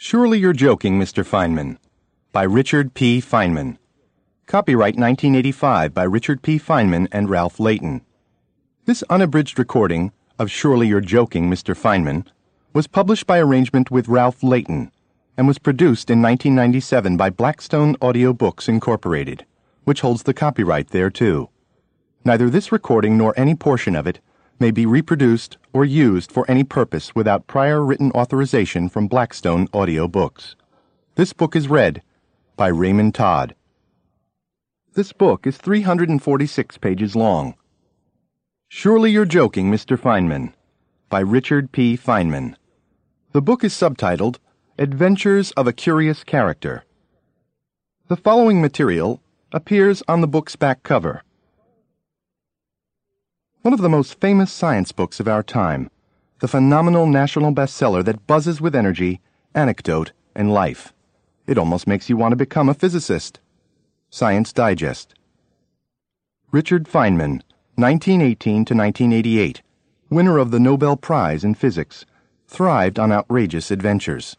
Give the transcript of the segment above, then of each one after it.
Surely You're Joking, Mr. Feynman, by Richard P. Feynman. Copyright 1985 by Richard P. Feynman and Ralph Leighton. This unabridged recording of Surely You're Joking, Mr. Feynman was published by arrangement with Ralph Leighton and was produced in 1997 by Blackstone Audio Books Incorporated, which holds the copyright thereto. Neither this recording nor any portion of it may be reproduced or used for any purpose without prior written authorization from Blackstone Audio Books. This book is read by Raymond Todd. This book is 346 pages long. Surely You're Joking, Mr. Feynman, by Richard P. Feynman. The book is subtitled Adventures of a Curious Character. The following material appears on the book's back cover one of the most famous science books of our time, the phenomenal national bestseller that buzzes with energy, anecdote, and life. It almost makes you want to become a physicist. Science Digest. Richard Feynman, 1918 to 1988, winner of the Nobel Prize in Physics, thrived on outrageous adventures.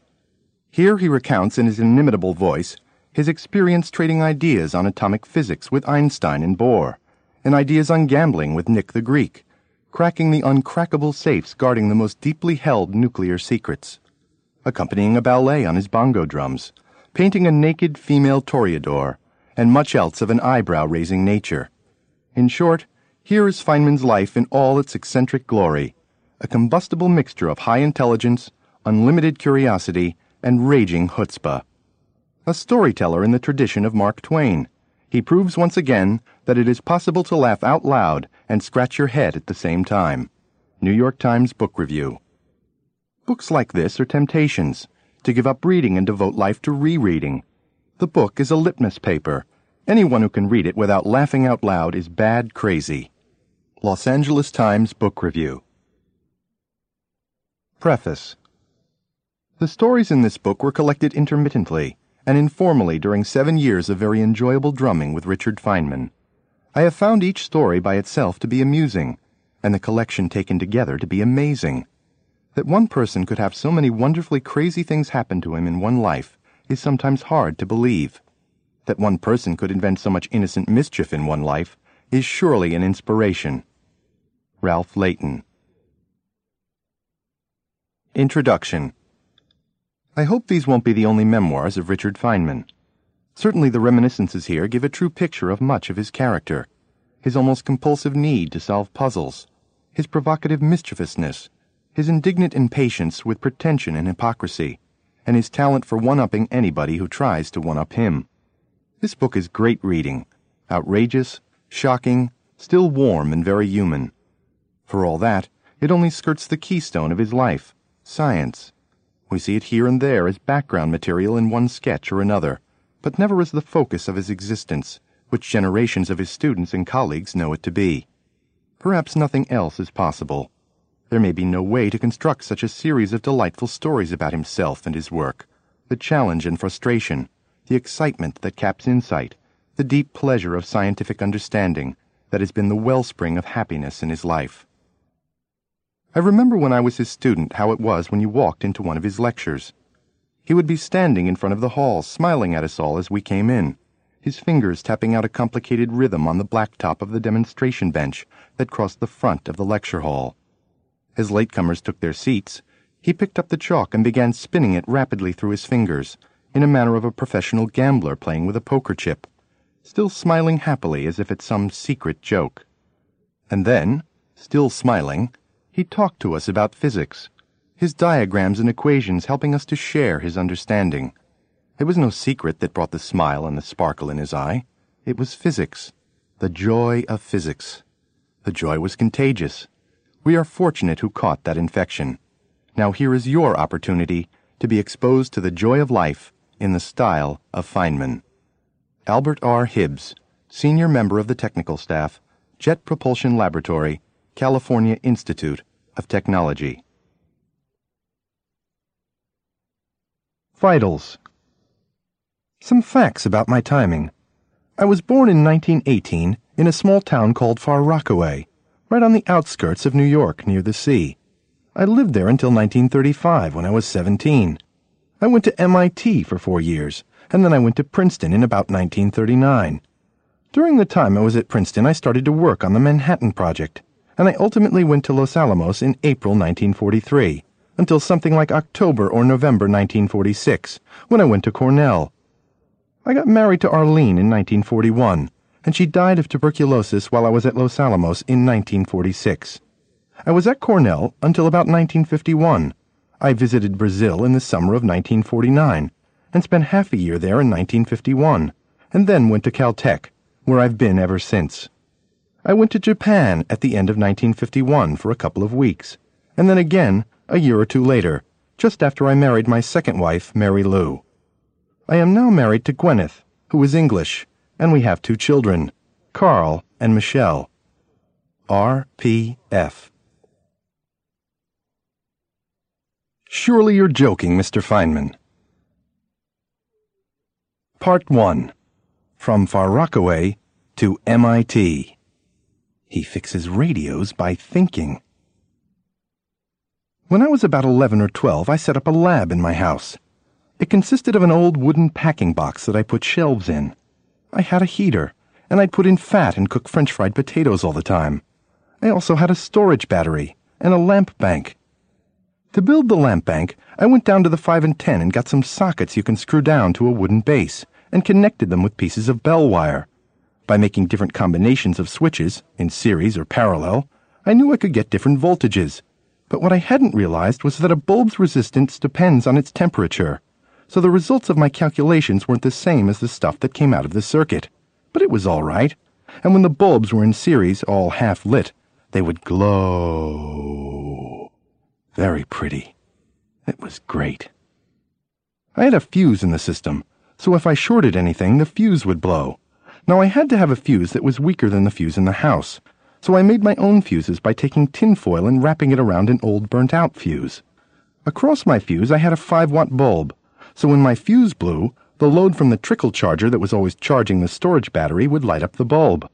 Here he recounts in his inimitable voice his experience trading ideas on atomic physics with Einstein and Bohr and ideas on gambling with Nick the Greek, cracking the uncrackable safes guarding the most deeply held nuclear secrets, accompanying a ballet on his bongo drums, painting a naked female toreador, and much else of an eyebrow raising nature. In short, here is Feynman's life in all its eccentric glory a combustible mixture of high intelligence, unlimited curiosity, and raging chutzpah. A storyteller in the tradition of Mark Twain he proves once again that it is possible to laugh out loud and scratch your head at the same time. New York Times Book Review. Books like this are temptations to give up reading and devote life to rereading. The book is a litmus paper. Anyone who can read it without laughing out loud is bad crazy. Los Angeles Times Book Review. Preface The stories in this book were collected intermittently and informally during seven years of very enjoyable drumming with Richard Feynman. I have found each story by itself to be amusing, and the collection taken together to be amazing. That one person could have so many wonderfully crazy things happen to him in one life is sometimes hard to believe. That one person could invent so much innocent mischief in one life is surely an inspiration. Ralph Leighton. Introduction I hope these won't be the only memoirs of Richard Feynman. Certainly the reminiscences here give a true picture of much of his character his almost compulsive need to solve puzzles, his provocative mischievousness, his indignant impatience with pretension and hypocrisy, and his talent for one upping anybody who tries to one up him. This book is great reading, outrageous, shocking, still warm and very human. For all that, it only skirts the keystone of his life science. We see it here and there as background material in one sketch or another, but never as the focus of his existence, which generations of his students and colleagues know it to be. Perhaps nothing else is possible. There may be no way to construct such a series of delightful stories about himself and his work, the challenge and frustration, the excitement that caps insight, the deep pleasure of scientific understanding that has been the wellspring of happiness in his life. I remember when I was his student how it was when you walked into one of his lectures. He would be standing in front of the hall, smiling at us all as we came in, his fingers tapping out a complicated rhythm on the blacktop of the demonstration bench that crossed the front of the lecture hall. As latecomers took their seats, he picked up the chalk and began spinning it rapidly through his fingers, in a manner of a professional gambler playing with a poker chip, still smiling happily as if at some secret joke. And then, still smiling, he talked to us about physics, his diagrams and equations helping us to share his understanding. It was no secret that brought the smile and the sparkle in his eye. It was physics, the joy of physics. The joy was contagious. We are fortunate who caught that infection. Now here is your opportunity to be exposed to the joy of life in the style of Feynman. Albert R. Hibbs, Senior Member of the Technical Staff, Jet Propulsion Laboratory, California Institute of Technology. Vitals. Some facts about my timing. I was born in 1918 in a small town called Far Rockaway, right on the outskirts of New York near the sea. I lived there until 1935 when I was 17. I went to MIT for four years, and then I went to Princeton in about 1939. During the time I was at Princeton, I started to work on the Manhattan Project, and I ultimately went to Los Alamos in April 1943, until something like October or November 1946, when I went to Cornell. I got married to Arlene in 1941, and she died of tuberculosis while I was at Los Alamos in 1946. I was at Cornell until about 1951. I visited Brazil in the summer of 1949 and spent half a year there in 1951, and then went to Caltech where I've been ever since. I went to Japan at the end of 1951 for a couple of weeks, and then again a year or two later, just after I married my second wife, Mary Lou. I am now married to Gwyneth, who is English, and we have two children, Carl and Michelle. R.P.F. Surely you're joking, Mr. Feynman. Part 1 From Far Rockaway to MIT. He fixes radios by thinking. When I was about 11 or 12, I set up a lab in my house. It consisted of an old wooden packing box that I put shelves in. I had a heater, and I'd put in fat and cook french fried potatoes all the time. I also had a storage battery and a lamp bank. To build the lamp bank, I went down to the 5 and 10 and got some sockets you can screw down to a wooden base and connected them with pieces of bell wire. By making different combinations of switches, in series or parallel, I knew I could get different voltages. But what I hadn't realized was that a bulb's resistance depends on its temperature. So the results of my calculations weren't the same as the stuff that came out of the circuit. But it was all right. And when the bulbs were in series, all half lit, they would glow. Very pretty. It was great. I had a fuse in the system, so if I shorted anything, the fuse would blow. Now I had to have a fuse that was weaker than the fuse in the house, so I made my own fuses by taking tinfoil and wrapping it around an old burnt out fuse. Across my fuse I had a 5 watt bulb, so when my fuse blew, the load from the trickle charger that was always charging the storage battery would light up the bulb.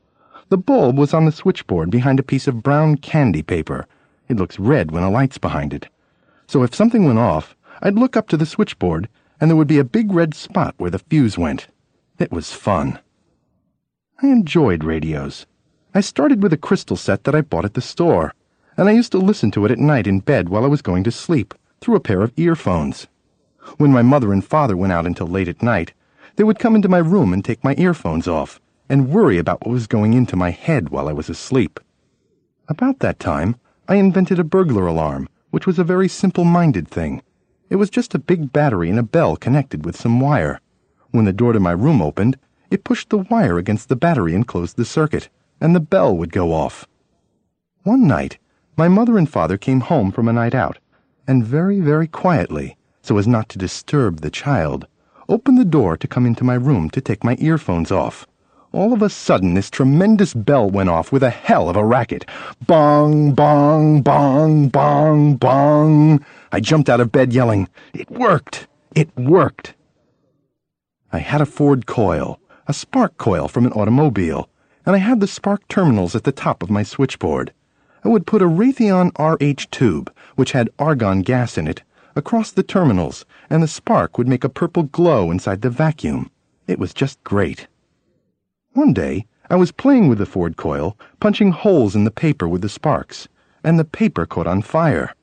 The bulb was on the switchboard behind a piece of brown candy paper. It looks red when a light's behind it. So if something went off, I'd look up to the switchboard, and there would be a big red spot where the fuse went. It was fun. I enjoyed radios. I started with a crystal set that I bought at the store, and I used to listen to it at night in bed while I was going to sleep through a pair of earphones. When my mother and father went out until late at night, they would come into my room and take my earphones off and worry about what was going into my head while I was asleep. About that time, I invented a burglar alarm, which was a very simple minded thing. It was just a big battery and a bell connected with some wire. When the door to my room opened, it pushed the wire against the battery and closed the circuit, and the bell would go off. One night, my mother and father came home from a night out, and very, very quietly, so as not to disturb the child, opened the door to come into my room to take my earphones off. All of a sudden, this tremendous bell went off with a hell of a racket. Bong, bong, bong, bong, bong. I jumped out of bed yelling, It worked! It worked! I had a Ford coil a spark coil from an automobile, and I had the spark terminals at the top of my switchboard. I would put a Raytheon RH tube, which had argon gas in it, across the terminals, and the spark would make a purple glow inside the vacuum. It was just great. One day, I was playing with the Ford coil, punching holes in the paper with the sparks, and the paper caught on fire.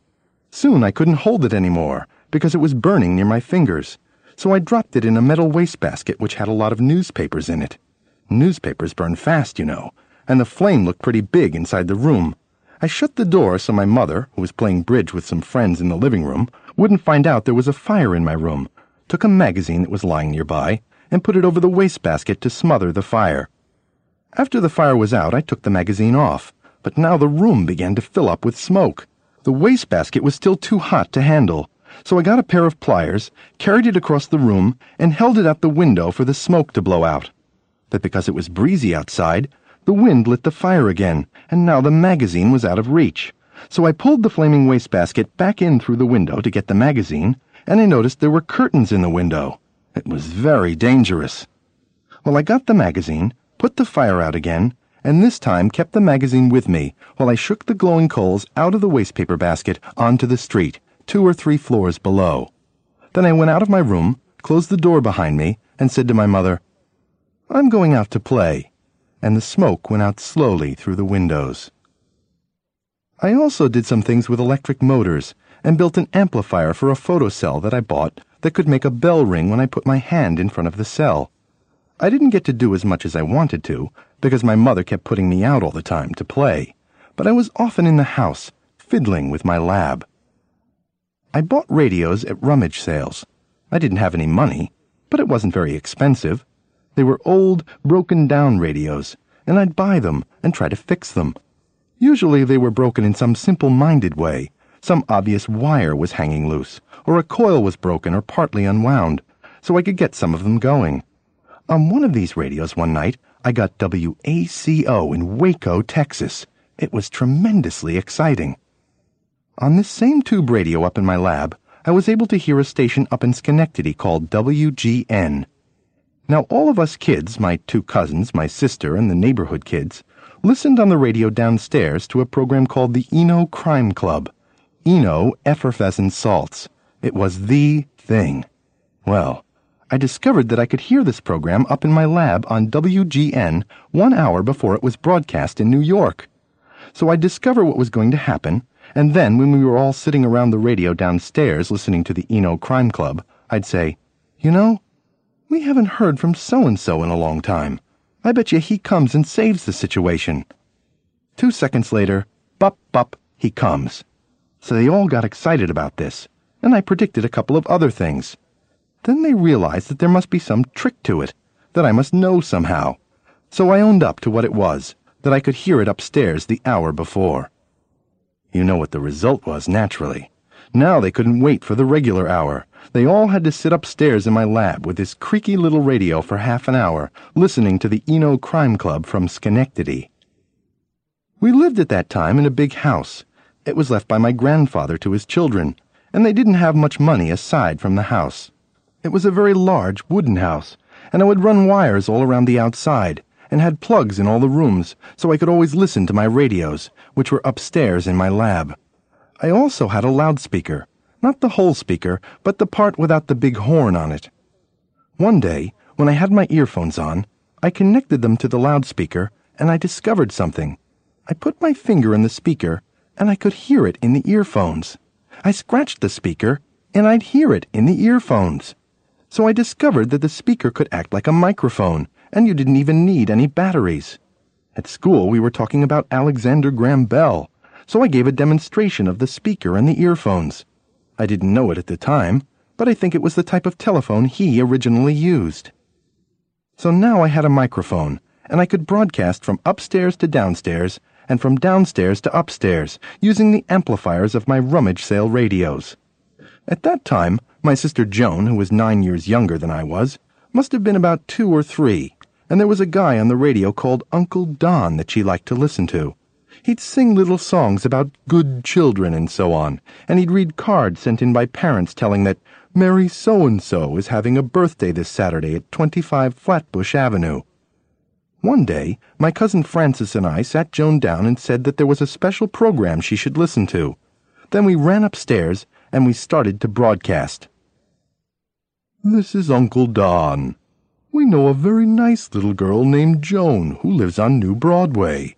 Soon I couldn't hold it any more because it was burning near my fingers so I dropped it in a metal wastebasket which had a lot of newspapers in it. Newspapers burn fast, you know, and the flame looked pretty big inside the room. I shut the door so my mother, who was playing bridge with some friends in the living room, wouldn't find out there was a fire in my room, took a magazine that was lying nearby, and put it over the wastebasket to smother the fire. After the fire was out, I took the magazine off, but now the room began to fill up with smoke. The wastebasket was still too hot to handle, so I got a pair of pliers, carried it across the room, and held it out the window for the smoke to blow out. But because it was breezy outside, the wind lit the fire again, and now the magazine was out of reach. So I pulled the flaming wastebasket back in through the window to get the magazine, and I noticed there were curtains in the window. It was very dangerous. Well, I got the magazine, put the fire out again, and this time kept the magazine with me while I shook the glowing coals out of the wastepaper basket onto the street two or three floors below. Then I went out of my room, closed the door behind me, and said to my mother, I'm going out to play. And the smoke went out slowly through the windows. I also did some things with electric motors and built an amplifier for a photocell that I bought that could make a bell ring when I put my hand in front of the cell. I didn't get to do as much as I wanted to because my mother kept putting me out all the time to play, but I was often in the house, fiddling with my lab. I bought radios at rummage sales. I didn't have any money, but it wasn't very expensive. They were old, broken down radios, and I'd buy them and try to fix them. Usually they were broken in some simple minded way. Some obvious wire was hanging loose, or a coil was broken or partly unwound, so I could get some of them going. On one of these radios one night, I got WACO in Waco, Texas. It was tremendously exciting. On this same tube radio up in my lab, I was able to hear a station up in Schenectady called WGN. Now, all of us kids, my two cousins, my sister, and the neighborhood kids, listened on the radio downstairs to a program called the Eno Crime Club. Eno effervescent salts. It was the thing. Well, I discovered that I could hear this program up in my lab on WGN one hour before it was broadcast in New York. So I'd discover what was going to happen, and then when we were all sitting around the radio downstairs listening to the Eno Crime Club, I'd say, You know, we haven't heard from so and so in a long time. I bet you he comes and saves the situation. Two seconds later, bup bup, he comes. So they all got excited about this, and I predicted a couple of other things. Then they realized that there must be some trick to it, that I must know somehow. So I owned up to what it was, that I could hear it upstairs the hour before. You know what the result was, naturally. Now they couldn't wait for the regular hour. They all had to sit upstairs in my lab with this creaky little radio for half an hour, listening to the Eno Crime Club from Schenectady. We lived at that time in a big house. It was left by my grandfather to his children, and they didn't have much money aside from the house. It was a very large wooden house, and I would run wires all around the outside, and had plugs in all the rooms, so I could always listen to my radios, which were upstairs in my lab. I also had a loudspeaker, not the whole speaker, but the part without the big horn on it. One day, when I had my earphones on, I connected them to the loudspeaker, and I discovered something. I put my finger in the speaker, and I could hear it in the earphones. I scratched the speaker, and I'd hear it in the earphones. So I discovered that the speaker could act like a microphone, and you didn't even need any batteries. At school, we were talking about Alexander Graham Bell, so I gave a demonstration of the speaker and the earphones. I didn't know it at the time, but I think it was the type of telephone he originally used. So now I had a microphone, and I could broadcast from upstairs to downstairs and from downstairs to upstairs using the amplifiers of my rummage sale radios. At that time, my sister Joan, who was nine years younger than I was, must have been about two or three, and there was a guy on the radio called Uncle Don that she liked to listen to. He'd sing little songs about good children and so on, and he'd read cards sent in by parents telling that Mary So and so is having a birthday this Saturday at 25 Flatbush Avenue. One day, my cousin Frances and I sat Joan down and said that there was a special program she should listen to. Then we ran upstairs and we started to broadcast. This is Uncle Don. We know a very nice little girl named Joan who lives on New Broadway.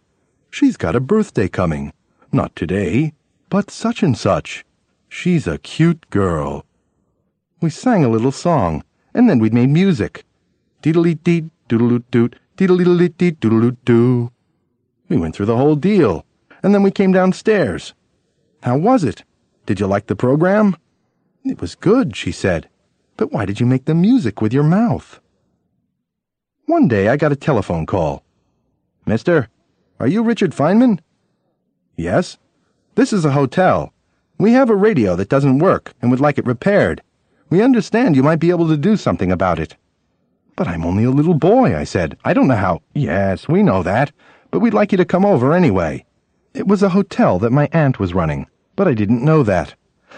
She's got a birthday coming. Not today, but such and such. She's a cute girl. We sang a little song, and then we made music. Deedly deed, doodle doot, deedly deed, doodle doo. We went through the whole deal, and then we came downstairs. How was it? Did you like the program? It was good, she said. But why did you make the music with your mouth? One day I got a telephone call. Mister, are you Richard Feynman? Yes. This is a hotel. We have a radio that doesn't work and would like it repaired. We understand you might be able to do something about it. But I'm only a little boy, I said. I don't know how. Yes, we know that. But we'd like you to come over anyway. It was a hotel that my aunt was running, but I didn't know that.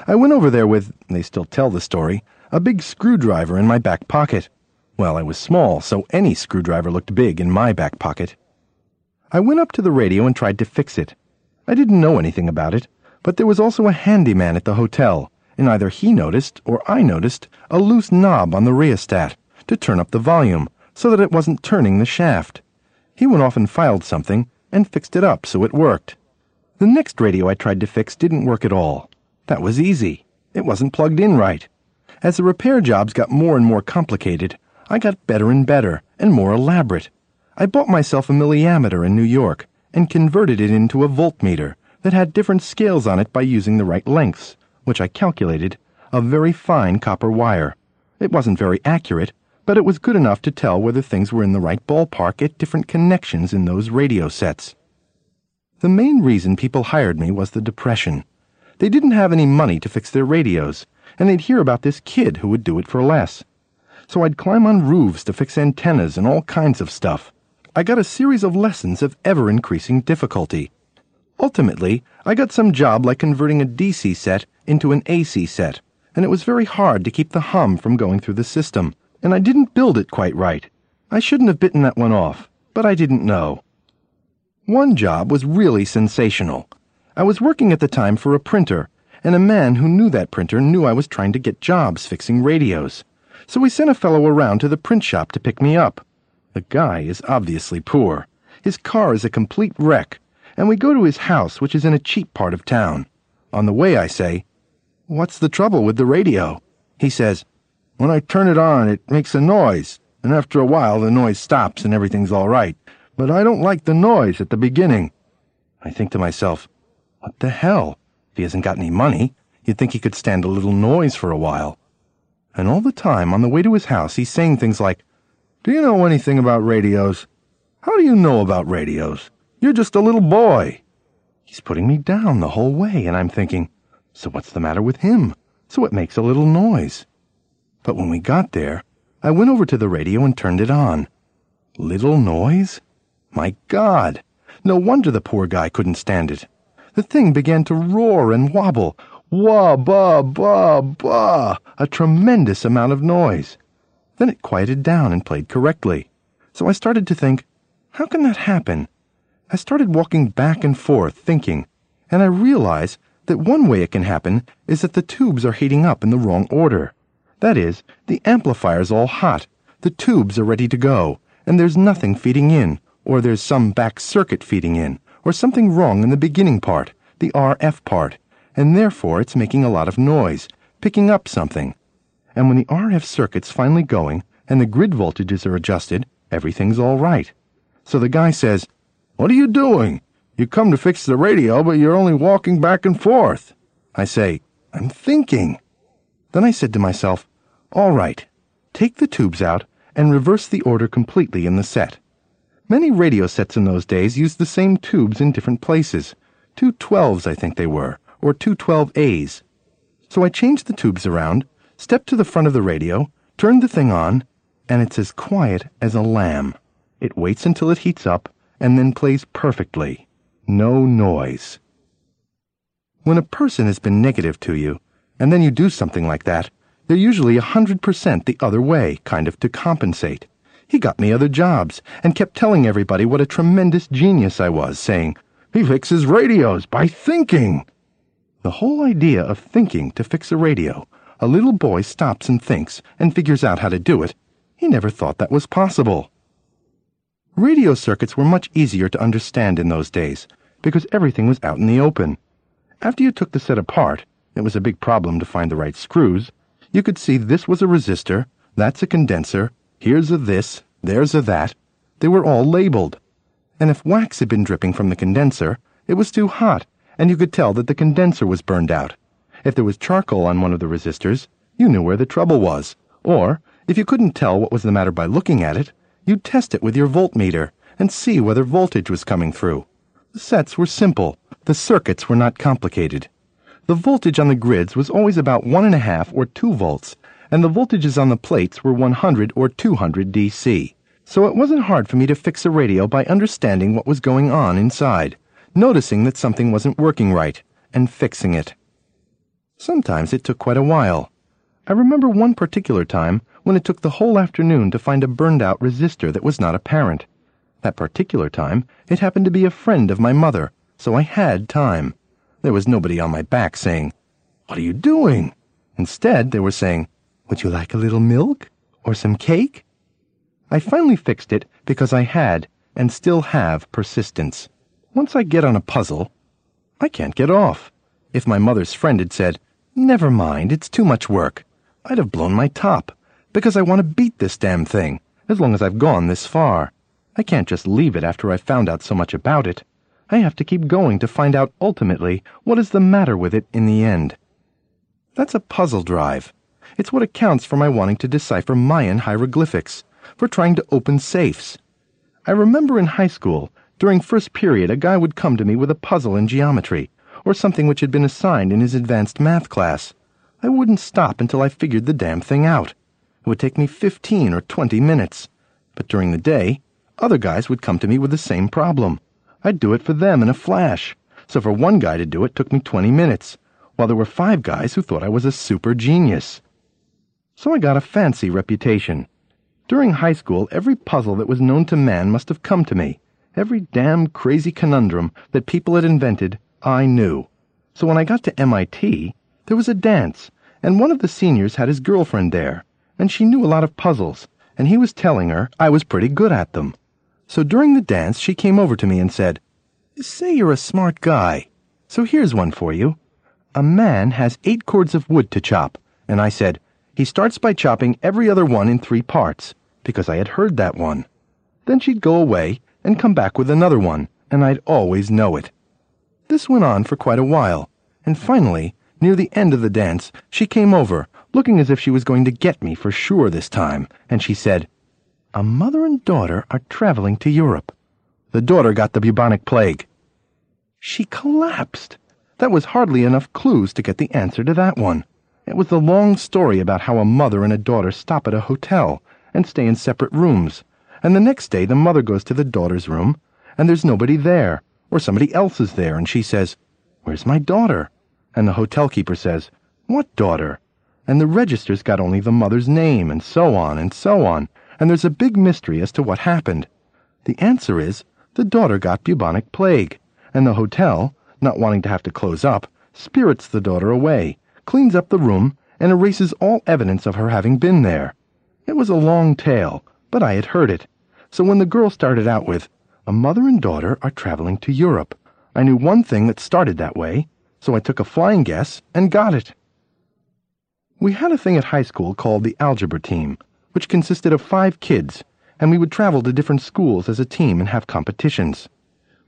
I went over there with, they still tell the story, a big screwdriver in my back pocket. Well, I was small, so any screwdriver looked big in my back pocket. I went up to the radio and tried to fix it. I didn't know anything about it, but there was also a handyman at the hotel, and either he noticed or I noticed a loose knob on the rheostat to turn up the volume so that it wasn't turning the shaft. He went off and filed something and fixed it up so it worked. The next radio I tried to fix didn't work at all. That was easy. It wasn't plugged in right. As the repair jobs got more and more complicated, I got better and better and more elaborate. I bought myself a milliammeter in New York and converted it into a voltmeter that had different scales on it by using the right lengths, which I calculated, of very fine copper wire. It wasn't very accurate, but it was good enough to tell whether things were in the right ballpark at different connections in those radio sets. The main reason people hired me was the Depression. They didn't have any money to fix their radios, and they'd hear about this kid who would do it for less. So I'd climb on roofs to fix antennas and all kinds of stuff. I got a series of lessons of ever increasing difficulty. Ultimately, I got some job like converting a DC set into an AC set, and it was very hard to keep the hum from going through the system, and I didn't build it quite right. I shouldn't have bitten that one off, but I didn't know. One job was really sensational. I was working at the time for a printer, and a man who knew that printer knew I was trying to get jobs fixing radios. So we sent a fellow around to the print shop to pick me up. The guy is obviously poor. His car is a complete wreck, and we go to his house, which is in a cheap part of town. On the way, I say, What's the trouble with the radio? He says, When I turn it on, it makes a noise, and after a while the noise stops and everything's all right but I don't like the noise at the beginning. I think to myself, what the hell? If he hasn't got any money, you'd think he could stand a little noise for a while. And all the time, on the way to his house, he's saying things like, Do you know anything about radios? How do you know about radios? You're just a little boy. He's putting me down the whole way, and I'm thinking, So what's the matter with him? So it makes a little noise. But when we got there, I went over to the radio and turned it on. Little noise? My God! No wonder the poor guy couldn't stand it. The thing began to roar and wobble. Wah, bah, bah, bah! A tremendous amount of noise. Then it quieted down and played correctly. So I started to think, how can that happen? I started walking back and forth, thinking, and I realized that one way it can happen is that the tubes are heating up in the wrong order. That is, the amplifier's all hot, the tubes are ready to go, and there's nothing feeding in, or there's some back circuit feeding in, or something wrong in the beginning part, the RF part, and therefore it's making a lot of noise, picking up something. And when the RF circuit's finally going and the grid voltages are adjusted, everything's all right. So the guy says, What are you doing? You come to fix the radio, but you're only walking back and forth. I say, I'm thinking. Then I said to myself, All right, take the tubes out and reverse the order completely in the set. Many radio sets in those days used the same tubes in different places. Two 12s, I think they were, or two 12As. So I changed the tubes around, stepped to the front of the radio, turned the thing on, and it's as quiet as a lamb. It waits until it heats up, and then plays perfectly. No noise. When a person has been negative to you, and then you do something like that, they're usually a hundred percent the other way, kind of to compensate. He got me other jobs and kept telling everybody what a tremendous genius I was, saying, He fixes radios by thinking. The whole idea of thinking to fix a radio, a little boy stops and thinks and figures out how to do it, he never thought that was possible. Radio circuits were much easier to understand in those days because everything was out in the open. After you took the set apart, it was a big problem to find the right screws. You could see this was a resistor, that's a condenser, Here's a this, there's a that. They were all labeled. And if wax had been dripping from the condenser, it was too hot, and you could tell that the condenser was burned out. If there was charcoal on one of the resistors, you knew where the trouble was. Or, if you couldn't tell what was the matter by looking at it, you'd test it with your voltmeter and see whether voltage was coming through. The sets were simple. The circuits were not complicated. The voltage on the grids was always about one and a half or two volts, and the voltages on the plates were 100 or 200 DC. So it wasn't hard for me to fix a radio by understanding what was going on inside, noticing that something wasn't working right, and fixing it. Sometimes it took quite a while. I remember one particular time when it took the whole afternoon to find a burned out resistor that was not apparent. That particular time, it happened to be a friend of my mother, so I had time. There was nobody on my back saying, What are you doing? Instead, they were saying, Would you like a little milk? Or some cake? I finally fixed it because I had, and still have, persistence. Once I get on a puzzle, I can't get off. If my mother's friend had said, Never mind, it's too much work, I'd have blown my top, because I want to beat this damn thing, as long as I've gone this far. I can't just leave it after I've found out so much about it. I have to keep going to find out ultimately what is the matter with it in the end. That's a puzzle drive. It's what accounts for my wanting to decipher Mayan hieroglyphics, for trying to open safes. I remember in high school, during first period, a guy would come to me with a puzzle in geometry, or something which had been assigned in his advanced math class. I wouldn't stop until I figured the damn thing out. It would take me fifteen or twenty minutes. But during the day, other guys would come to me with the same problem. I'd do it for them in a flash. So for one guy to do it took me 20 minutes, while there were five guys who thought I was a super genius. So I got a fancy reputation. During high school, every puzzle that was known to man must have come to me. Every damn crazy conundrum that people had invented, I knew. So when I got to MIT, there was a dance, and one of the seniors had his girlfriend there, and she knew a lot of puzzles, and he was telling her I was pretty good at them. So during the dance, she came over to me and said, Say you're a smart guy. So here's one for you. A man has eight cords of wood to chop. And I said, He starts by chopping every other one in three parts, because I had heard that one. Then she'd go away and come back with another one, and I'd always know it. This went on for quite a while, and finally, near the end of the dance, she came over, looking as if she was going to get me for sure this time, and she said, a mother and daughter are traveling to Europe. The daughter got the bubonic plague. She collapsed. That was hardly enough clues to get the answer to that one. It was the long story about how a mother and a daughter stop at a hotel and stay in separate rooms, and the next day the mother goes to the daughter's room, and there's nobody there, or somebody else is there, and she says, Where's my daughter? And the hotel keeper says, What daughter? And the register's got only the mother's name, and so on, and so on and there's a big mystery as to what happened. The answer is the daughter got bubonic plague, and the hotel, not wanting to have to close up, spirits the daughter away, cleans up the room, and erases all evidence of her having been there. It was a long tale, but I had heard it. So when the girl started out with, A mother and daughter are traveling to Europe, I knew one thing that started that way, so I took a flying guess and got it. We had a thing at high school called the algebra team which consisted of five kids, and we would travel to different schools as a team and have competitions.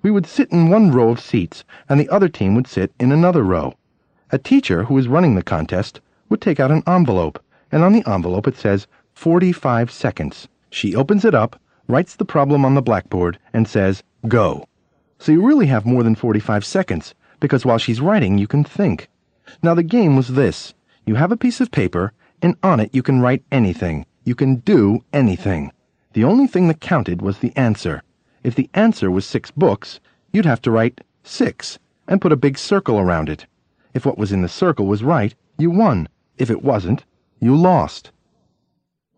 We would sit in one row of seats, and the other team would sit in another row. A teacher who was running the contest would take out an envelope, and on the envelope it says 45 seconds. She opens it up, writes the problem on the blackboard, and says, Go. So you really have more than 45 seconds, because while she's writing, you can think. Now the game was this. You have a piece of paper, and on it you can write anything. You can do anything. The only thing that counted was the answer. If the answer was six books, you'd have to write six and put a big circle around it. If what was in the circle was right, you won. If it wasn't, you lost.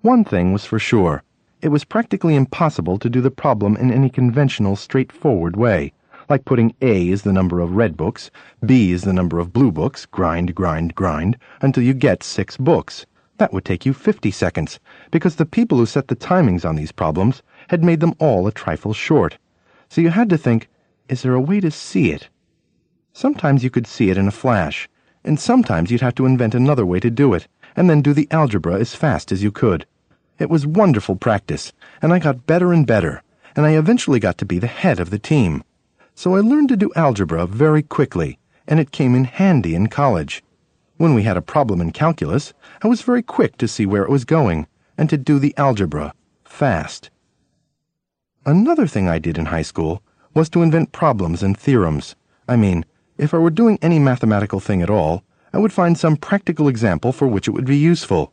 One thing was for sure. It was practically impossible to do the problem in any conventional, straightforward way, like putting A is the number of red books, B is the number of blue books, grind, grind, grind, until you get six books. That would take you 50 seconds, because the people who set the timings on these problems had made them all a trifle short. So you had to think, is there a way to see it? Sometimes you could see it in a flash, and sometimes you'd have to invent another way to do it, and then do the algebra as fast as you could. It was wonderful practice, and I got better and better, and I eventually got to be the head of the team. So I learned to do algebra very quickly, and it came in handy in college. When we had a problem in calculus, I was very quick to see where it was going and to do the algebra fast. Another thing I did in high school was to invent problems and theorems. I mean, if I were doing any mathematical thing at all, I would find some practical example for which it would be useful.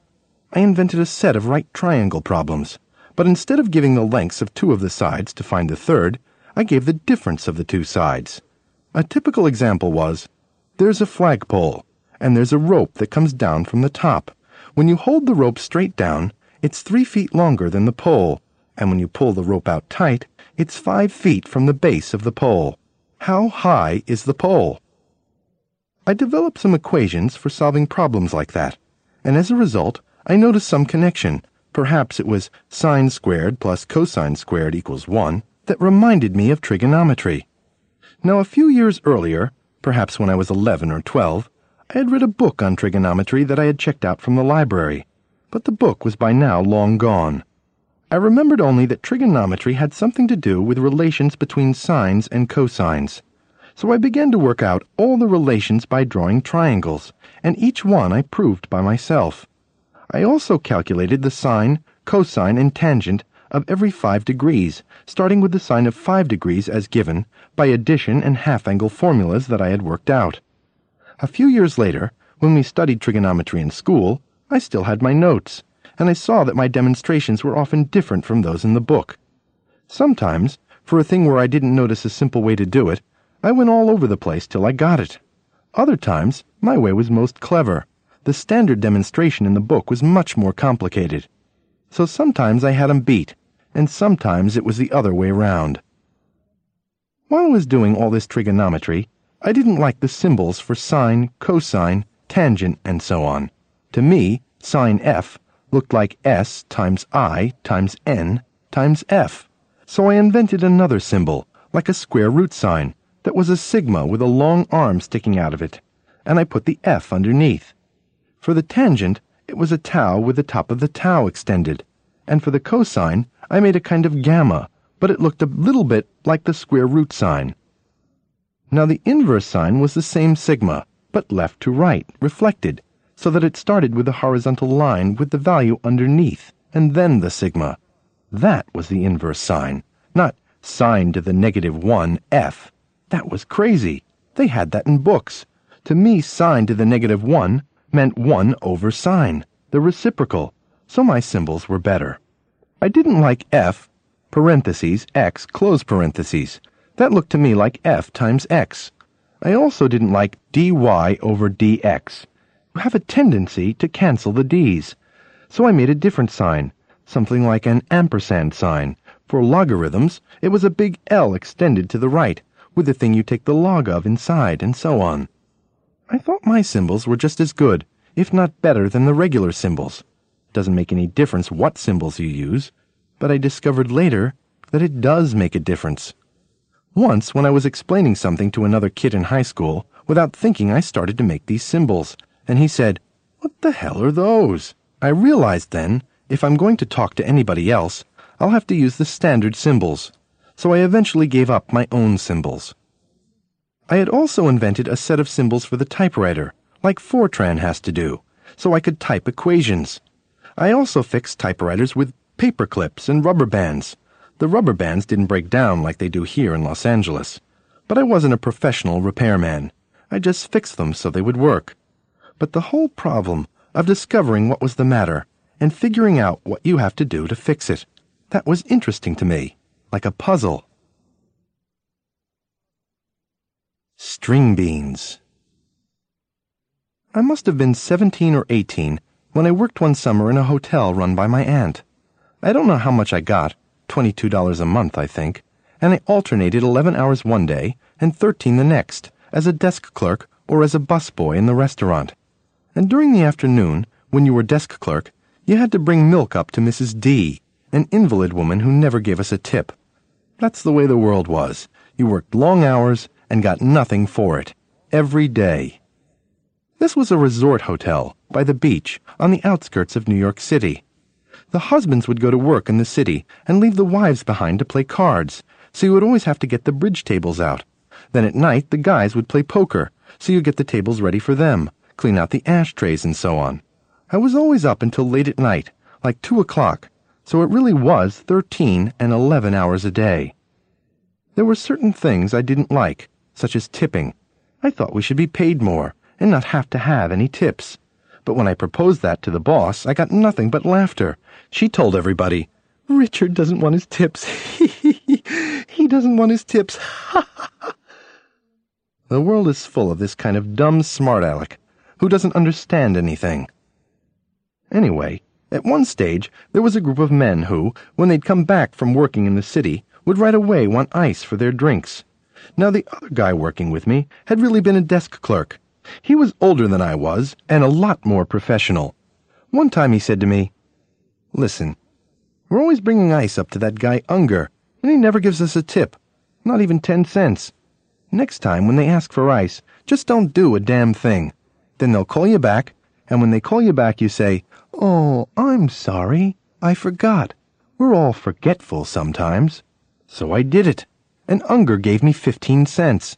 I invented a set of right triangle problems, but instead of giving the lengths of two of the sides to find the third, I gave the difference of the two sides. A typical example was there's a flagpole and there's a rope that comes down from the top. When you hold the rope straight down, it's three feet longer than the pole, and when you pull the rope out tight, it's five feet from the base of the pole. How high is the pole? I developed some equations for solving problems like that, and as a result, I noticed some connection. Perhaps it was sine squared plus cosine squared equals 1 that reminded me of trigonometry. Now, a few years earlier, perhaps when I was 11 or 12, I had read a book on trigonometry that I had checked out from the library, but the book was by now long gone. I remembered only that trigonometry had something to do with relations between sines and cosines. So I began to work out all the relations by drawing triangles, and each one I proved by myself. I also calculated the sine, cosine, and tangent of every five degrees, starting with the sine of five degrees as given by addition and half-angle formulas that I had worked out. A few years later, when we studied trigonometry in school, I still had my notes, and I saw that my demonstrations were often different from those in the book. Sometimes, for a thing where I didn't notice a simple way to do it, I went all over the place till I got it. Other times, my way was most clever. The standard demonstration in the book was much more complicated. So sometimes I had 'em beat, and sometimes it was the other way round. While I was doing all this trigonometry, I didn't like the symbols for sine, cosine, tangent, and so on. To me, sine F looked like S times I times N times F. So I invented another symbol, like a square root sign, that was a sigma with a long arm sticking out of it, and I put the F underneath. For the tangent, it was a tau with the top of the tau extended, and for the cosine, I made a kind of gamma, but it looked a little bit like the square root sign. Now the inverse sign was the same sigma, but left to right, reflected, so that it started with the horizontal line with the value underneath, and then the sigma. That was the inverse sign, not sine to the negative 1 f. That was crazy. They had that in books. To me, sine to the negative 1 meant 1 over sine, the reciprocal, so my symbols were better. I didn't like f, parentheses, x, close parentheses. That looked to me like f times x. I also didn't like dy over dx. You have a tendency to cancel the d's. So I made a different sign, something like an ampersand sign. For logarithms, it was a big L extended to the right, with the thing you take the log of inside, and so on. I thought my symbols were just as good, if not better, than the regular symbols. Doesn't make any difference what symbols you use, but I discovered later that it does make a difference. Once, when I was explaining something to another kid in high school, without thinking I started to make these symbols, and he said, What the hell are those? I realized then, if I'm going to talk to anybody else, I'll have to use the standard symbols. So I eventually gave up my own symbols. I had also invented a set of symbols for the typewriter, like Fortran has to do, so I could type equations. I also fixed typewriters with paper clips and rubber bands. The rubber bands didn't break down like they do here in Los Angeles. But I wasn't a professional repairman. I just fixed them so they would work. But the whole problem of discovering what was the matter and figuring out what you have to do to fix it, that was interesting to me, like a puzzle. String beans. I must have been 17 or 18 when I worked one summer in a hotel run by my aunt. I don't know how much I got, $22 a month, I think, and I alternated 11 hours one day and 13 the next, as a desk clerk or as a busboy in the restaurant. And during the afternoon, when you were desk clerk, you had to bring milk up to Mrs. D, an invalid woman who never gave us a tip. That's the way the world was. You worked long hours and got nothing for it. Every day. This was a resort hotel by the beach on the outskirts of New York City. The husbands would go to work in the city and leave the wives behind to play cards, so you would always have to get the bridge tables out. Then at night, the guys would play poker, so you get the tables ready for them, clean out the ashtrays, and so on. I was always up until late at night, like two o'clock, so it really was thirteen and eleven hours a day. There were certain things I didn't like such as tipping. I thought we should be paid more and not have to have any tips. But when I proposed that to the boss, I got nothing but laughter. She told everybody, Richard doesn't want his tips. he doesn't want his tips. the world is full of this kind of dumb smart aleck who doesn't understand anything. Anyway, at one stage, there was a group of men who, when they'd come back from working in the city, would right away want ice for their drinks. Now, the other guy working with me had really been a desk clerk. He was older than I was, and a lot more professional. One time he said to me, Listen, we're always bringing ice up to that guy Unger, and he never gives us a tip, not even ten cents. Next time, when they ask for ice, just don't do a damn thing. Then they'll call you back, and when they call you back, you say, Oh, I'm sorry. I forgot. We're all forgetful sometimes. So I did it, and Unger gave me fifteen cents.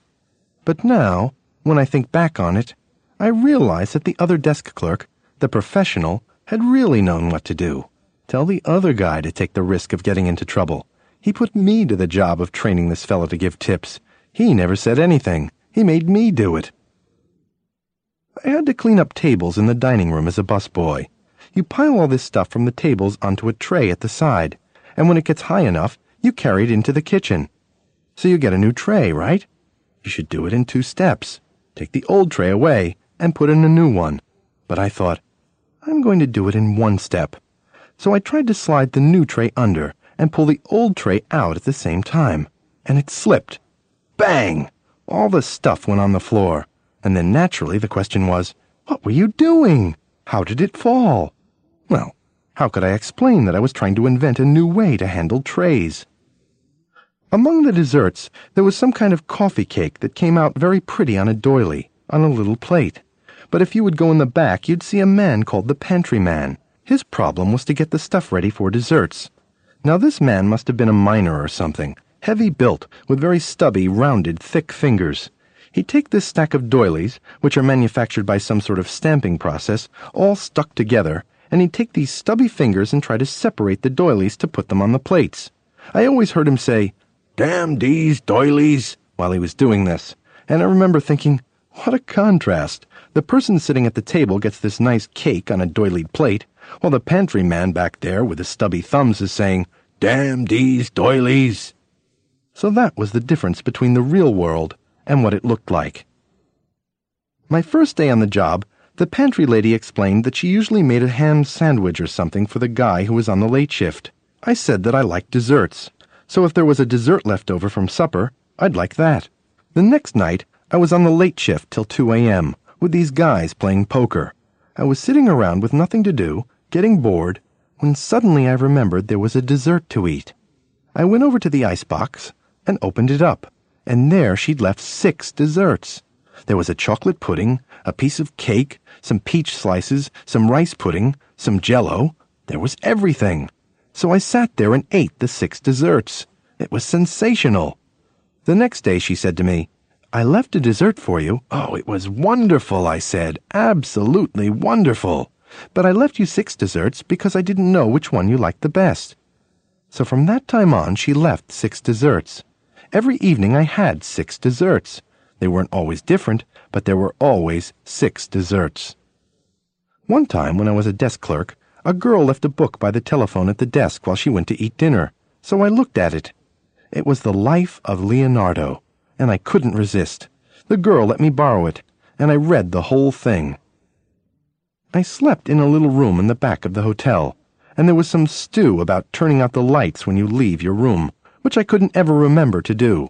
But now, when I think back on it, I realize that the other desk clerk, the professional, had really known what to do. Tell the other guy to take the risk of getting into trouble. He put me to the job of training this fellow to give tips. He never said anything. He made me do it. I had to clean up tables in the dining room as a busboy. You pile all this stuff from the tables onto a tray at the side, and when it gets high enough, you carry it into the kitchen. So you get a new tray, right? You should do it in two steps. Take the old tray away and put in a new one. But I thought, I'm going to do it in one step. So I tried to slide the new tray under and pull the old tray out at the same time, and it slipped. Bang! All the stuff went on the floor. And then naturally the question was, What were you doing? How did it fall? Well, how could I explain that I was trying to invent a new way to handle trays? Among the desserts, there was some kind of coffee cake that came out very pretty on a doily, on a little plate. But if you would go in the back, you'd see a man called the pantry man. His problem was to get the stuff ready for desserts. Now, this man must have been a miner or something, heavy built, with very stubby, rounded, thick fingers. He'd take this stack of doilies, which are manufactured by some sort of stamping process, all stuck together, and he'd take these stubby fingers and try to separate the doilies to put them on the plates. I always heard him say, Damn these doilies, while he was doing this, and I remember thinking, what a contrast. The person sitting at the table gets this nice cake on a doilied plate, while the pantry man back there with his stubby thumbs is saying, Damn these doilies. So that was the difference between the real world and what it looked like. My first day on the job, the pantry lady explained that she usually made a ham sandwich or something for the guy who was on the late shift. I said that I liked desserts, so if there was a dessert left over from supper, I'd like that. The next night, I was on the late shift till 2 a.m. with these guys playing poker. I was sitting around with nothing to do, getting bored, when suddenly I remembered there was a dessert to eat. I went over to the icebox and opened it up and there she'd left six desserts. There was a chocolate pudding, a piece of cake, some peach slices, some rice pudding, some jello. There was everything. So I sat there and ate the six desserts. It was sensational. The next day she said to me, I left a dessert for you. Oh, it was wonderful, I said. Absolutely wonderful. But I left you six desserts because I didn't know which one you liked the best. So from that time on, she left six desserts. Every evening I had six desserts. They weren't always different, but there were always six desserts. One time, when I was a desk clerk, a girl left a book by the telephone at the desk while she went to eat dinner, so I looked at it. It was The Life of Leonardo, and I couldn't resist. The girl let me borrow it, and I read the whole thing. I slept in a little room in the back of the hotel, and there was some stew about turning out the lights when you leave your room which I couldn't ever remember to do.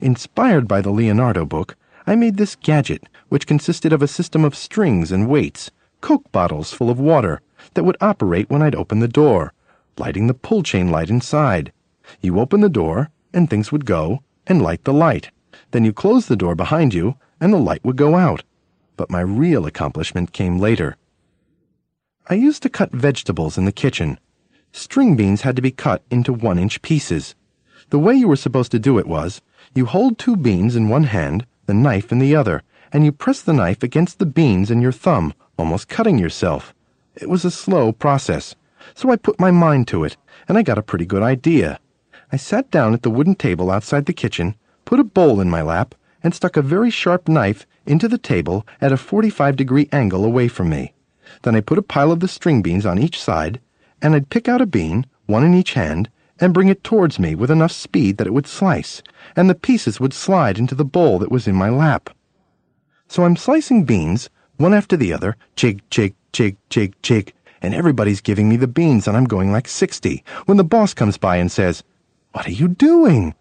Inspired by the Leonardo book, I made this gadget, which consisted of a system of strings and weights, Coke bottles full of water, that would operate when I'd open the door, lighting the pull chain light inside. You open the door, and things would go, and light the light. Then you close the door behind you, and the light would go out. But my real accomplishment came later. I used to cut vegetables in the kitchen. String beans had to be cut into one inch pieces. The way you were supposed to do it was, you hold two beans in one hand, the knife in the other, and you press the knife against the beans in your thumb, almost cutting yourself. It was a slow process, so I put my mind to it, and I got a pretty good idea. I sat down at the wooden table outside the kitchen, put a bowl in my lap, and stuck a very sharp knife into the table at a 45 degree angle away from me. Then I put a pile of the string beans on each side, and I'd pick out a bean, one in each hand, and bring it towards me with enough speed that it would slice, and the pieces would slide into the bowl that was in my lap. So I'm slicing beans, one after the other, jig, jig, jig, jig, jig, and everybody's giving me the beans, and I'm going like 60, when the boss comes by and says, What are you doing?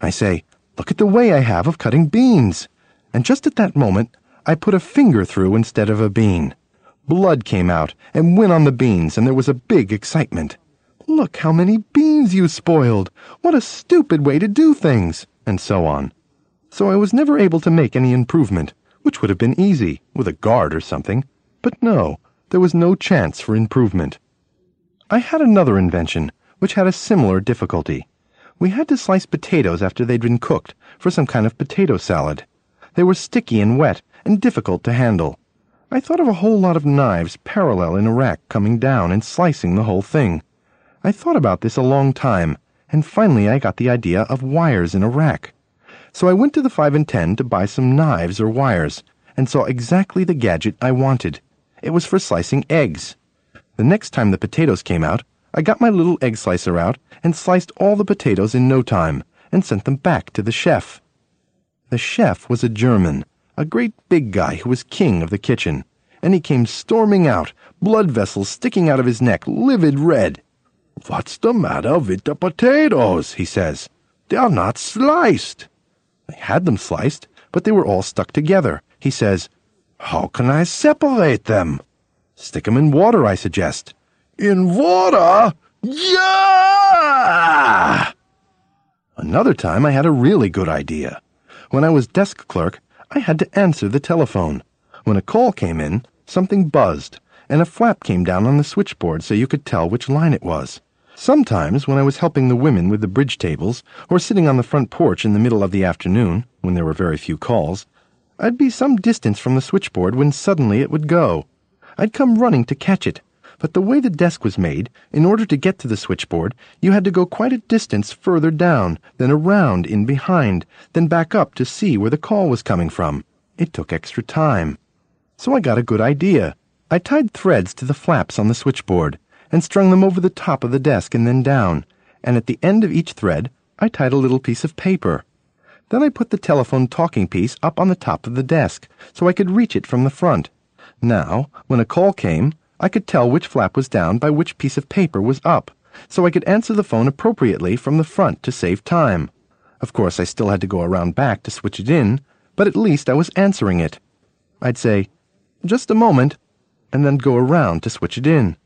I say, Look at the way I have of cutting beans. And just at that moment, I put a finger through instead of a bean. Blood came out and went on the beans, and there was a big excitement. Look how many beans you spoiled! What a stupid way to do things! And so on. So I was never able to make any improvement, which would have been easy, with a guard or something. But no, there was no chance for improvement. I had another invention, which had a similar difficulty. We had to slice potatoes after they'd been cooked, for some kind of potato salad. They were sticky and wet, and difficult to handle. I thought of a whole lot of knives parallel in a rack coming down and slicing the whole thing. I thought about this a long time, and finally I got the idea of wires in a rack. So I went to the 5 and 10 to buy some knives or wires, and saw exactly the gadget I wanted. It was for slicing eggs. The next time the potatoes came out, I got my little egg slicer out and sliced all the potatoes in no time, and sent them back to the chef. The chef was a German a great big guy who was king of the kitchen, and he came storming out, blood vessels sticking out of his neck, livid red. What's the matter with the potatoes? he says. They are not sliced. I had them sliced, but they were all stuck together. He says, How can I separate them? Stick 'em in water, I suggest. In water? Yeah! Another time I had a really good idea. When I was desk clerk, I had to answer the telephone. When a call came in, something buzzed, and a flap came down on the switchboard so you could tell which line it was. Sometimes, when I was helping the women with the bridge tables, or sitting on the front porch in the middle of the afternoon, when there were very few calls, I'd be some distance from the switchboard when suddenly it would go. I'd come running to catch it, but the way the desk was made, in order to get to the switchboard, you had to go quite a distance further down, then around in behind, then back up to see where the call was coming from. It took extra time. So I got a good idea. I tied threads to the flaps on the switchboard, and strung them over the top of the desk and then down, and at the end of each thread I tied a little piece of paper. Then I put the telephone talking piece up on the top of the desk, so I could reach it from the front. Now, when a call came, I could tell which flap was down by which piece of paper was up, so I could answer the phone appropriately from the front to save time. Of course, I still had to go around back to switch it in, but at least I was answering it. I'd say, just a moment, and then go around to switch it in.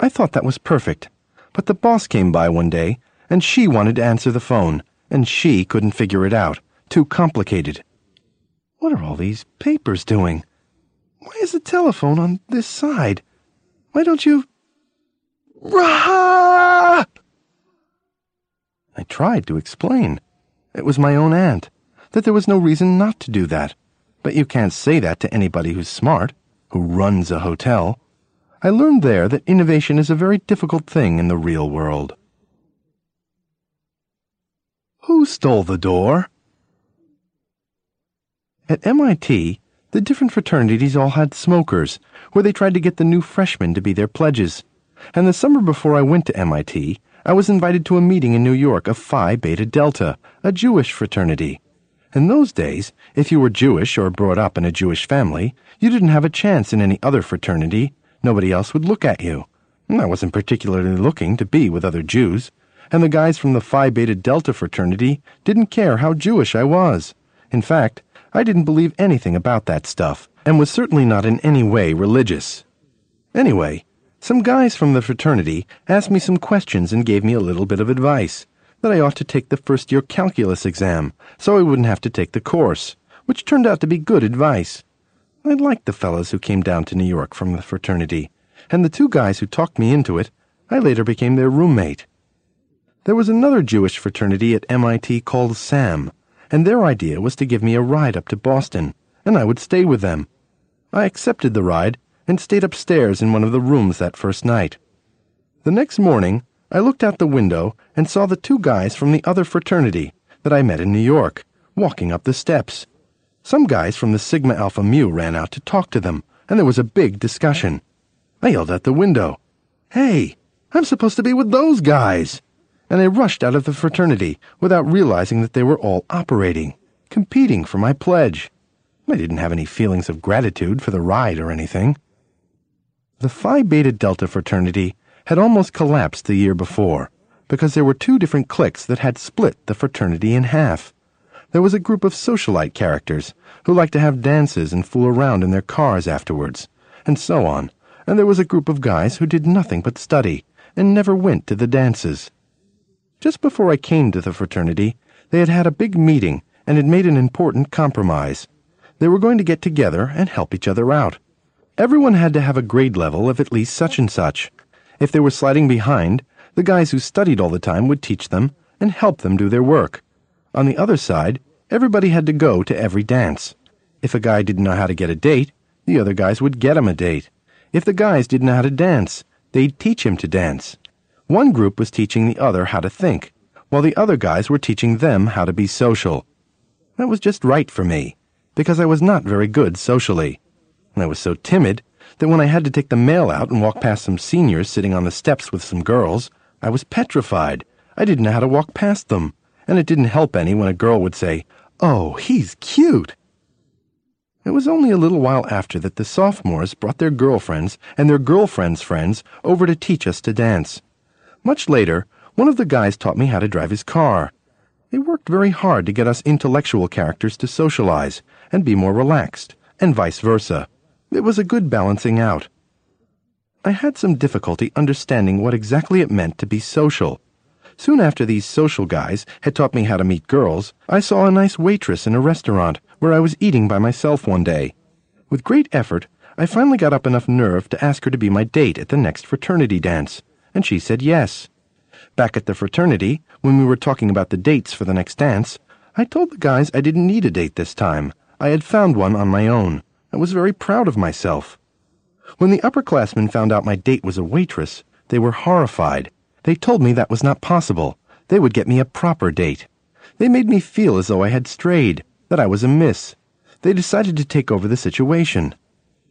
I thought that was perfect, but the boss came by one day, and she wanted to answer the phone, and she couldn't figure it out. Too complicated. What are all these papers doing? Why is the telephone on this side? Why don't you. Rah! I tried to explain. It was my own aunt, that there was no reason not to do that. But you can't say that to anybody who's smart, who runs a hotel. I learned there that innovation is a very difficult thing in the real world. Who stole the door? At MIT, the different fraternities all had smokers, where they tried to get the new freshmen to be their pledges. And the summer before I went to MIT, I was invited to a meeting in New York of Phi Beta Delta, a Jewish fraternity. In those days, if you were Jewish or brought up in a Jewish family, you didn't have a chance in any other fraternity. Nobody else would look at you. I wasn't particularly looking to be with other Jews, and the guys from the Phi Beta Delta fraternity didn't care how Jewish I was. In fact, I didn't believe anything about that stuff, and was certainly not in any way religious. Anyway, some guys from the fraternity asked me some questions and gave me a little bit of advice that I ought to take the first year calculus exam so I wouldn't have to take the course, which turned out to be good advice. I liked the fellows who came down to New York from the fraternity, and the two guys who talked me into it, I later became their roommate. There was another Jewish fraternity at MIT called SAM and their idea was to give me a ride up to Boston, and I would stay with them. I accepted the ride and stayed upstairs in one of the rooms that first night. The next morning, I looked out the window and saw the two guys from the other fraternity that I met in New York walking up the steps. Some guys from the Sigma Alpha Mu ran out to talk to them, and there was a big discussion. I yelled out the window, Hey, I'm supposed to be with those guys! And I rushed out of the fraternity without realizing that they were all operating, competing for my pledge. I didn't have any feelings of gratitude for the ride or anything. The Phi Beta Delta fraternity had almost collapsed the year before because there were two different cliques that had split the fraternity in half. There was a group of socialite characters who liked to have dances and fool around in their cars afterwards, and so on, and there was a group of guys who did nothing but study and never went to the dances. Just before I came to the fraternity, they had had a big meeting and had made an important compromise. They were going to get together and help each other out. Everyone had to have a grade level of at least such and such. If they were sliding behind, the guys who studied all the time would teach them and help them do their work. On the other side, everybody had to go to every dance. If a guy didn't know how to get a date, the other guys would get him a date. If the guys didn't know how to dance, they'd teach him to dance. One group was teaching the other how to think, while the other guys were teaching them how to be social. That was just right for me, because I was not very good socially. I was so timid that when I had to take the mail out and walk past some seniors sitting on the steps with some girls, I was petrified. I didn't know how to walk past them, and it didn't help any when a girl would say, Oh, he's cute. It was only a little while after that the sophomores brought their girlfriends and their girlfriends' friends over to teach us to dance. Much later, one of the guys taught me how to drive his car. They worked very hard to get us intellectual characters to socialize and be more relaxed, and vice versa. It was a good balancing out. I had some difficulty understanding what exactly it meant to be social. Soon after these social guys had taught me how to meet girls, I saw a nice waitress in a restaurant where I was eating by myself one day. With great effort, I finally got up enough nerve to ask her to be my date at the next fraternity dance, and she said yes. Back at the fraternity, when we were talking about the dates for the next dance, I told the guys I didn't need a date this time. I had found one on my own. I was very proud of myself. When the upperclassmen found out my date was a waitress, they were horrified. They told me that was not possible. They would get me a proper date. They made me feel as though I had strayed, that I was a miss. They decided to take over the situation.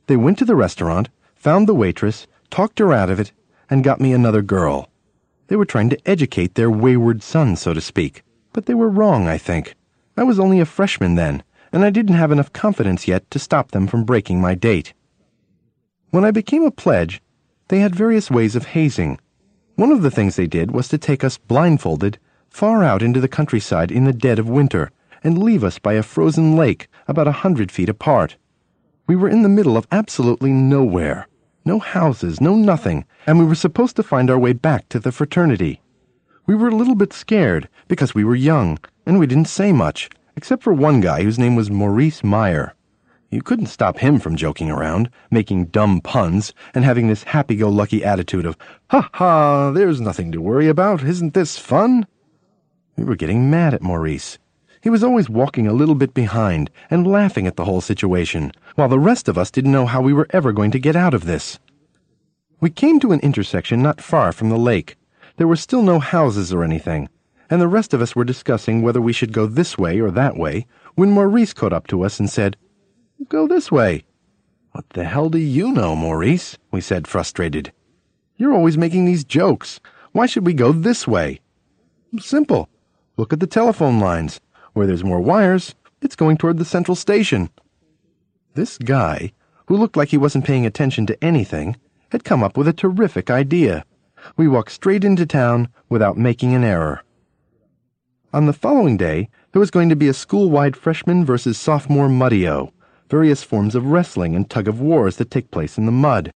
They went to the restaurant, found the waitress, talked her out of it, and got me another girl. They were trying to educate their wayward son, so to speak. But they were wrong, I think. I was only a freshman then, and I didn't have enough confidence yet to stop them from breaking my date. When I became a pledge, they had various ways of hazing. One of the things they did was to take us blindfolded far out into the countryside in the dead of winter and leave us by a frozen lake about a hundred feet apart. We were in the middle of absolutely nowhere. No houses, no nothing, and we were supposed to find our way back to the fraternity. We were a little bit scared because we were young, and we didn't say much, except for one guy whose name was Maurice Meyer. You couldn't stop him from joking around, making dumb puns, and having this happy go lucky attitude of, ha ha, there's nothing to worry about, isn't this fun? We were getting mad at Maurice. He was always walking a little bit behind and laughing at the whole situation, while the rest of us didn't know how we were ever going to get out of this. We came to an intersection not far from the lake. There were still no houses or anything, and the rest of us were discussing whether we should go this way or that way when Maurice caught up to us and said, Go this way. What the hell do you know, Maurice? We said, frustrated. You're always making these jokes. Why should we go this way? Simple. Look at the telephone lines. Where there's more wires, it's going toward the central station. This guy, who looked like he wasn't paying attention to anything, had come up with a terrific idea. We walked straight into town without making an error. On the following day, there was going to be a school-wide freshman versus sophomore muddy various forms of wrestling and tug of wars that take place in the mud.